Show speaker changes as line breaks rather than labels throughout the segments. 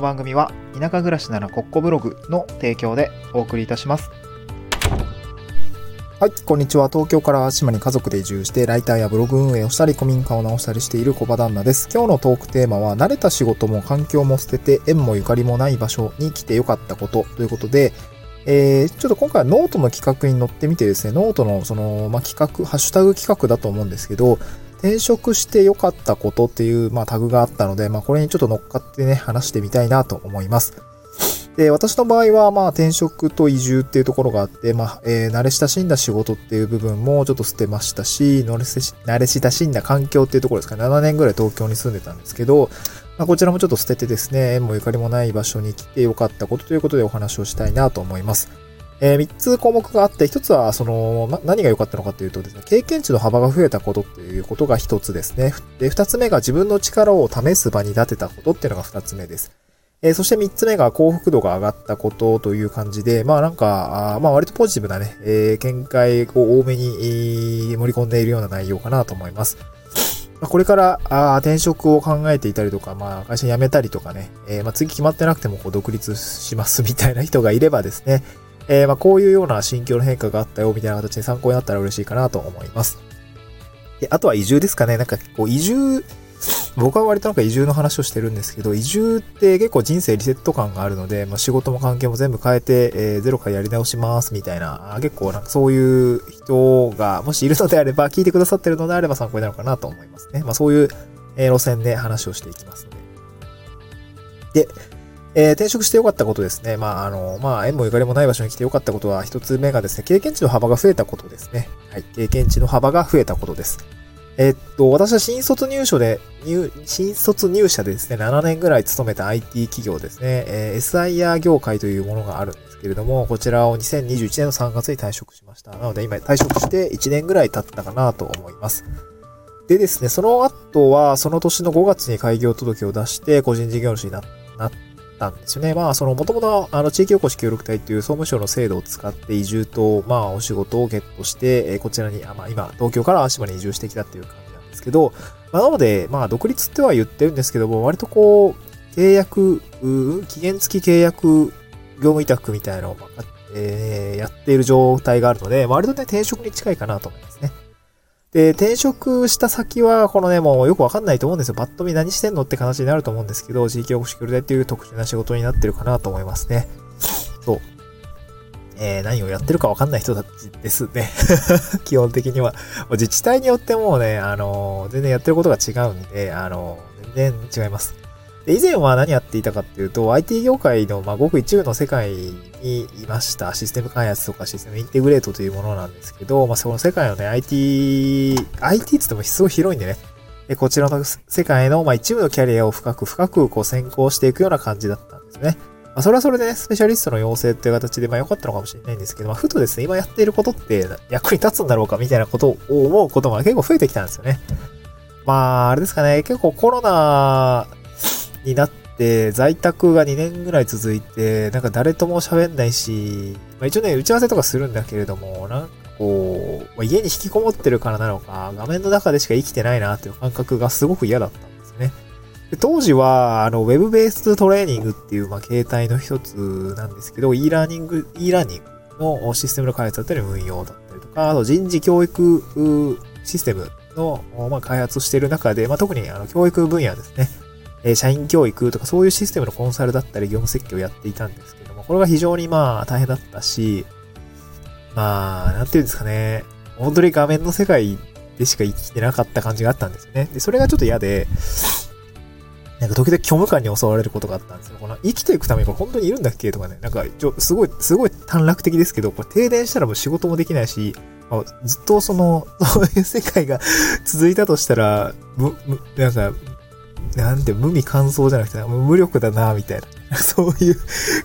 の番組は田舎暮らしならコッコブログの提供でお送りいたします。はい、こんにちは。東京から島に家族で移住して、ライターやブログ運営をしたり、古民家を直したりしている小場旦那です。今日のトークテーマは、慣れた仕事も環境も捨てて、縁もゆかりもない場所に来てよかったことということで、えー、ちょっと今回はノートの企画に乗ってみてですね、ノートのその、まあ、企画、ハッシュタグ企画だと思うんですけど、転職して良かったことっていう、まあ、タグがあったので、まあ、これにちょっと乗っかってね、話してみたいなと思います。で、私の場合は、まあ、転職と移住っていうところがあって、まあ、えー、慣れ親しんだ仕事っていう部分もちょっと捨てましたし、慣れ慣れ親しんだ環境っていうところですかね、7年ぐらい東京に住んでたんですけど、まあ、こちらもちょっと捨ててですね、縁もゆかりもない場所に来て良かったことということでお話をしたいなと思います。えー、3つ項目があって、1つは、その、ま、何が良かったのかというとですね、経験値の幅が増えたことっていうことが1つですね。で、2つ目が自分の力を試す場に立てたことっていうのが2つ目です。えー、そして3つ目が幸福度が上がったことという感じで、まあなんか、あまあ割とポジティブなね、えー、見解を多めに、盛り込んでいるような内容かなと思います。これからあ転職を考えていたりとか、まあ会社辞めたりとかね、えー、まあ次決まってなくてもこう独立しますみたいな人がいればですね、えー、まあこういうような心境の変化があったよみたいな形に参考になったら嬉しいかなと思います。で、あとは移住ですかね。なんかこう移住、僕は割となんか移住の話をしてるんですけど、移住って結構人生リセット感があるので、まあ、仕事も関係も全部変えて、えー、ゼロからやり直しますみたいな、結構なんかそういう人がもしいるのであれば、聞いてくださってるのであれば参考になるかなと思いますね。まあそういう、路線で話をしていきますので。で、えー、転職してよかったことですね。まあ、あの、まあ、縁もゆかりもない場所に来てよかったことは、一つ目がですね、経験値の幅が増えたことですね。はい。経験値の幅が増えたことです。えっと、私は新卒入所で、入、新卒入社でですね、7年ぐらい勤めた IT 企業ですね、えー、SIR 業界というものがあるんですけれども、こちらを2021年の3月に退職しました。なので今退職して1年ぐらい経ったかなと思います。でですね、その後は、その年の5月に開業届を出して、個人事業主になってたんですよね。まあ、その、もともと、あの、地域おこし協力隊っていう総務省の制度を使って移住と、まあ、お仕事をゲットして、えこちらに、あまあ、今、東京から島に移住してきたっていう感じなんですけど、まあ、なので、まあ、独立っては言ってるんですけども、割とこう、契約、期限付き契約業務委託みたいなのを、えー、やっている状態があるので、割とね、転職に近いかなと思いますね。で、転職した先は、このね、もうよくわかんないと思うんですよ。パッと見何してんのって形になると思うんですけど、地域おこし協力でっていう特殊な仕事になってるかなと思いますね。そう。えー、何をやってるかわかんない人たちですね。基本的には。自治体によってもね、あのー、全然やってることが違うんで、あのー、全然違います。以前は何やっていたかっていうと、IT 業界の、まあ、ごく一部の世界にいました。システム開発とかシステムインテグレートというものなんですけど、まあ、その世界のね、IT、IT って言ってもすごい広いんでね、でこちらの世界の、まあ、一部のキャリアを深く深くこう先行していくような感じだったんですね。まあ、それはそれでね、スペシャリストの養成っていう形で、まあ良かったのかもしれないんですけど、まあ、ふとですね、今やっていることって役に立つんだろうかみたいなことを思うことが結構増えてきたんですよね。まあ、あれですかね、結構コロナになって、在宅が2年ぐらい続いて、なんか誰とも喋んないし、まあ一応ね、打ち合わせとかするんだけれども、なんかこう、まあ、家に引きこもってるからなのか、画面の中でしか生きてないなっていう感覚がすごく嫌だったんですね。で当時は、あの、ウェブベーストレーニングっていう、まあ、形態の一つなんですけど、e ラーニング、e ラーニングのシステムの開発だったり運用だったりとか、あと人事教育システムの、まあ、開発している中で、まあ、特にあの教育分野ですね。え社員教育とかそういうシステムのコンサルだったり業務設計をやっていたんですけども、これが非常にまあ大変だったし、まあ、なんていうんですかね、本当に画面の世界でしか生きてなかった感じがあったんですよね。で、それがちょっと嫌で、なんか時々虚無感に襲われることがあったんですよ。この生きていくためにこれ本当にいるんだっけ？とかね、なんかちょ、すごい、すごい短絡的ですけど、これ停電したらもう仕事もできないし、ずっとその、そういう世界が続いたとしたら、む、む、なんか、なんて、無味乾燥じゃなくて、無力だな、みたいな。そういう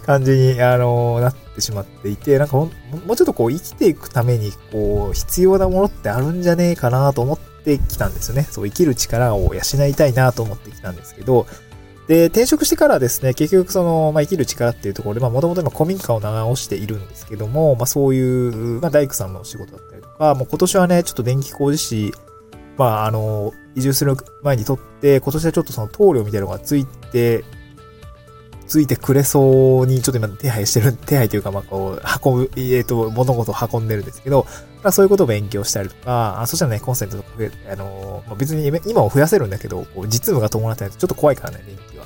感じに、あの、なってしまっていて、なんかもうちょっとこう、生きていくために、こう、必要なものってあるんじゃねえかなと思ってきたんですよね。そう、生きる力を養いたいなと思ってきたんですけど、で、転職してからですね、結局その、まあ、生きる力っていうところで、まあ、もともと今古民家を直しているんですけども、まあ、そういう、まあ、大工さんの仕事だったりとか、もう今年はね、ちょっと電気工事士、まあ、あの、移住する前にとって、今年はちょっとその棟梁みたいなのがついて、ついてくれそうに、ちょっと今手配してる、手配というか、まあ、こう、運ぶ、えっ、ー、と、物事を運んでるんですけど、まあ、そういうことを勉強したりとか、あそしたらね、コンセントとか増えあの、まあ、別に今を増やせるんだけど、こう実務が伴ってないとちょっと怖いからね、電気は。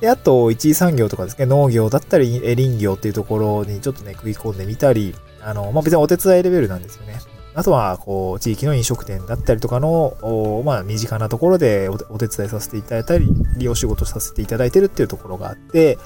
で、あと、一次産業とかですね、農業だったり、林業っていうところにちょっとね、食い込んでみたり、あの、まあ、別にお手伝いレベルなんですよね。あとは、こう、地域の飲食店だったりとかの、まあ、身近なところでお手伝いさせていただいたり、利用仕事させていただいてるっていうところがあって、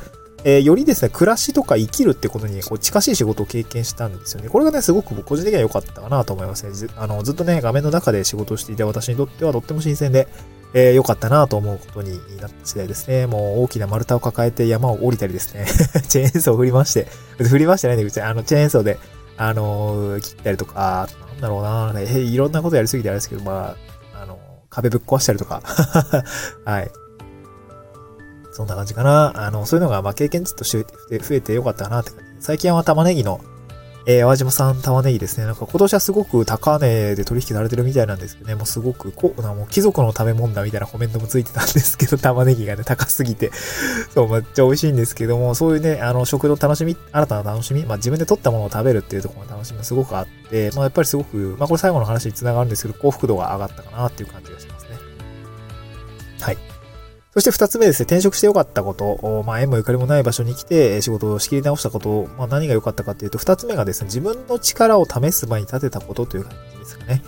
えー、よりですね、暮らしとか生きるってことにこう近しい仕事を経験したんですよね。これがね、すごく僕個人的には良かったかなと思いますね。あのずっとね、画面の中で仕事をしていた私にとってはとっても新鮮で、えー、良かったなと思うことになった次第ですね。もう大きな丸太を抱えて山を降りたりですね。チェーンソーを振りまして、振りましてないんだけど、あの、チェーンソーで、あのー、切ったりとか、なんだろうな、ね、いろんなことやりすぎてあれですけど、まあ、あの、壁ぶっ壊したりとか、はい。そんな感じかな。あの、そういうのが、まあ、経験値として増えてよかったなって感じ。最近は玉ねぎの、えー、淡島産玉ねぎですね。なんか今年はすごく高値で取引されてるみたいなんですけどね、もうすごく、こう、なもう貴族の食べ物だみたいなコメントもついてたんですけど、玉ねぎがね、高すぎて そう、めっちゃ美味しいんですけども、そういうね、あの、食の楽しみ、新たな楽しみ、まあ自分で取ったものを食べるっていうところの楽しみがすごくあって、まあやっぱりすごく、まあこれ最後の話につながるんですけど、幸福度が上がったかなっていう感じがします。そして二つ目ですね、転職して良かったこと、まあ、縁もゆかりもない場所に来て仕事を仕切り直したこと、まあ、何が良かったかっていうと、二つ目がですね、自分の力を試す場に立てたことという感じですかね。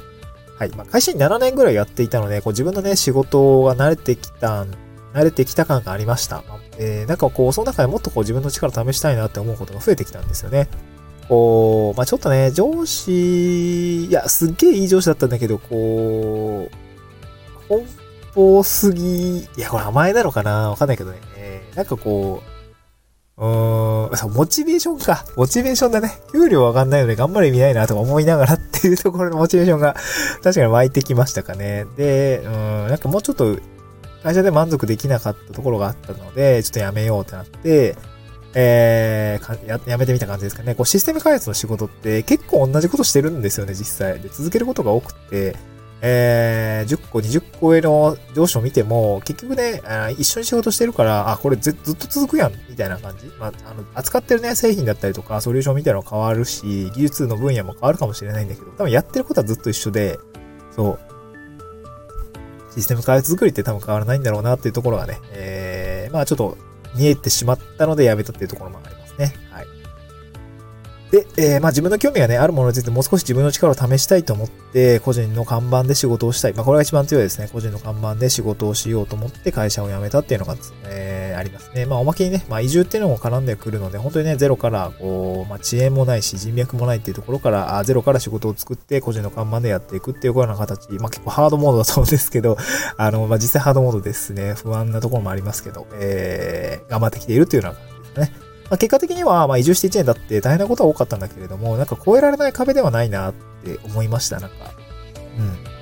はい。まあ、会社に7年ぐらいやっていたので、こう自分のね、仕事が慣れてきた、慣れてきた感がありました。えー、なんかこう、その中でもっとこう自分の力を試したいなって思うことが増えてきたんですよね。こう、まあ、ちょっとね、上司、いや、すっげえいい上司だったんだけど、こう、方すぎ、いや、これ甘えなのかな？わかんないけどね。えー、なんかこう、うーん、そう、モチベーションか。モチベーションだね。給料わかんないので頑張る意味ないなとか思いながらっていうところのモチベーションが確かに湧いてきましたかね。で、うん、なんかもうちょっと会社で満足できなかったところがあったので、ちょっとやめようってなって、えー、や、やめてみた感じですかね。こうシステム開発の仕事って結構同じことしてるんですよね、実際。で、続けることが多くて、えー、10個、20個上の上司を見ても、結局ね、一緒に仕事してるから、あ、これずっと続くやん、みたいな感じ。まあ、あの、扱ってるね、製品だったりとか、ソリューションみたいなの変わるし、技術の分野も変わるかもしれないんだけど、多分やってることはずっと一緒で、そう。システム開発作りって多分変わらないんだろうなっていうところがね、えー、まあちょっと見えてしまったのでやめたっていうところもありますね。で、えー、まあ自分の興味がね、あるものについてもう少し自分の力を試したいと思って、個人の看板で仕事をしたい。まあこれが一番強いですね。個人の看板で仕事をしようと思って会社を辞めたっていうのが、えー、ありますね。まあおまけにね、まあ移住っていうのも絡んでくるので、本当にね、ゼロから、こう、まあ遅延もないし、人脈もないっていうところから、あゼロから仕事を作って、個人の看板でやっていくっていうような形、まあ結構ハードモードだと思うんですけど、あの、まあ実際ハードモードですね。不安なところもありますけど、えー、頑張ってきているっていうような感じですね。まあ、結果的には、まあ、移住して1年だって大変なことは多かったんだけれども、なんか超えられない壁ではないなって思いました、なんか。うん。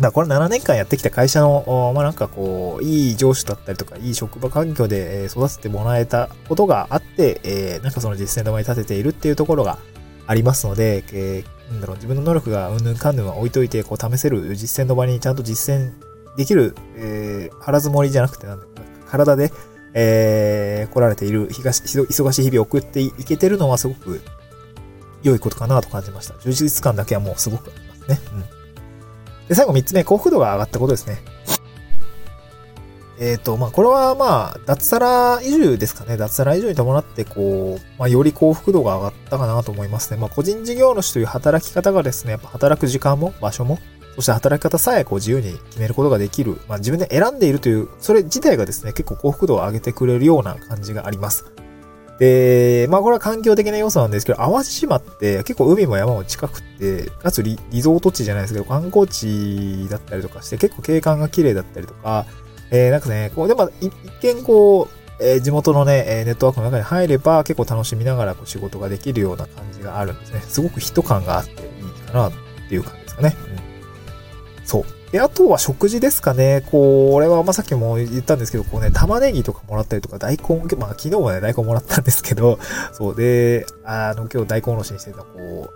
まあ、これ7年間やってきた会社の、まあ、なんかこう、いい上司だったりとか、いい職場環境で育ててもらえたことがあって、えー、なんかその実践の場に立てているっていうところがありますので、えー、なんだろう、自分の能力がうんぬんかんぬんは置いといて、こう、試せる実践の場にちゃんと実践できる、えー、腹積もりじゃなくて、なんだ体で、えー、来られている、東、忙しい日々を送っていけてるのはすごく良いことかなと感じました。充実感だけはもうすごくありますね。うん。で、最後三つ目、幸福度が上がったことですね。えっ、ー、と、まあ、これはまあ、脱サラ移住ですかね。脱サラ移住に伴って、こう、まあ、より幸福度が上がったかなと思いますね。まあ、個人事業主という働き方がですね、やっぱ働く時間も場所もそして働き方さえこう自由に決めることができる。まあ自分で選んでいるという、それ自体がですね、結構幸福度を上げてくれるような感じがあります。で、まあこれは環境的な要素なんですけど、淡路島って結構海も山も近くて、かつリゾート地じゃないですけど、観光地だったりとかして結構景観が綺麗だったりとか、えー、なんかね、こう、でも一見こう、え、地元のね、ネットワークの中に入れば結構楽しみながらこう仕事ができるような感じがあるんですね。すごく人感があっていいかなっていう感じですかね。うんそう。で、あとは食事ですかね。これは、まあ、さっきも言ったんですけど、こうね、玉ねぎとかもらったりとか、大根、まあ、昨日はね、大根もらったんですけど、そうで、あの、今日大根おろしにしてた、こ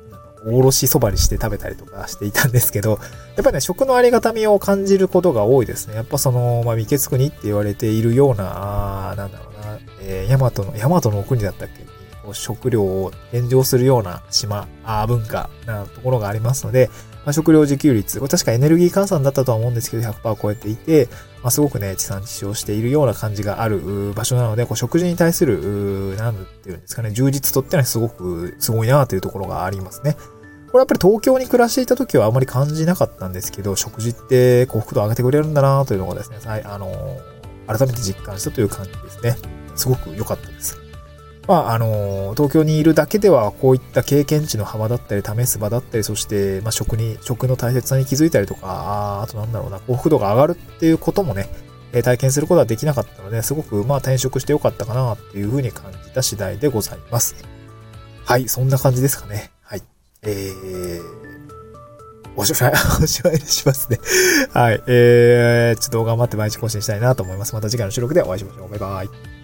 う、おろしそばにして食べたりとかしていたんですけど、やっぱりね、食のありがたみを感じることが多いですね。やっぱその、まあ、三毛国って言われているような、あなんだろうな、えー、ヤマトの、ヤマトの国だったっけ？食料を献上するような島、あ文化なところがありますので、まあ、食料自給率、これ確かエネルギー換算だったとは思うんですけど、100%超えていて、まあ、すごくね、地産地消しているような感じがある場所なので、こう食事に対する、なんていうんですかね、充実とってのはすごくすごいなというところがありますね。これやっぱり東京に暮らしていた時はあまり感じなかったんですけど、食事って幸福度上げてくれるんだなというのがですね、あの、改めて実感したという感じですね。すごく良かったです。まあ、あの、東京にいるだけでは、こういった経験値の幅だったり、試す場だったり、そして、まあ、食に、食の大切さに気づいたりとか、ああとなんだろうな、幸福度が上がるっていうこともね、え体験することはできなかったので、すごく、まあ、転職してよかったかな、っていうふうに感じた次第でございます。はい、そんな感じですかね。はい。えー、おしまい、おしまいにしますね。はい。えー、ちょっと頑張って毎日更新したいなと思います。また次回の収録でお会いしましょう。バイバイ。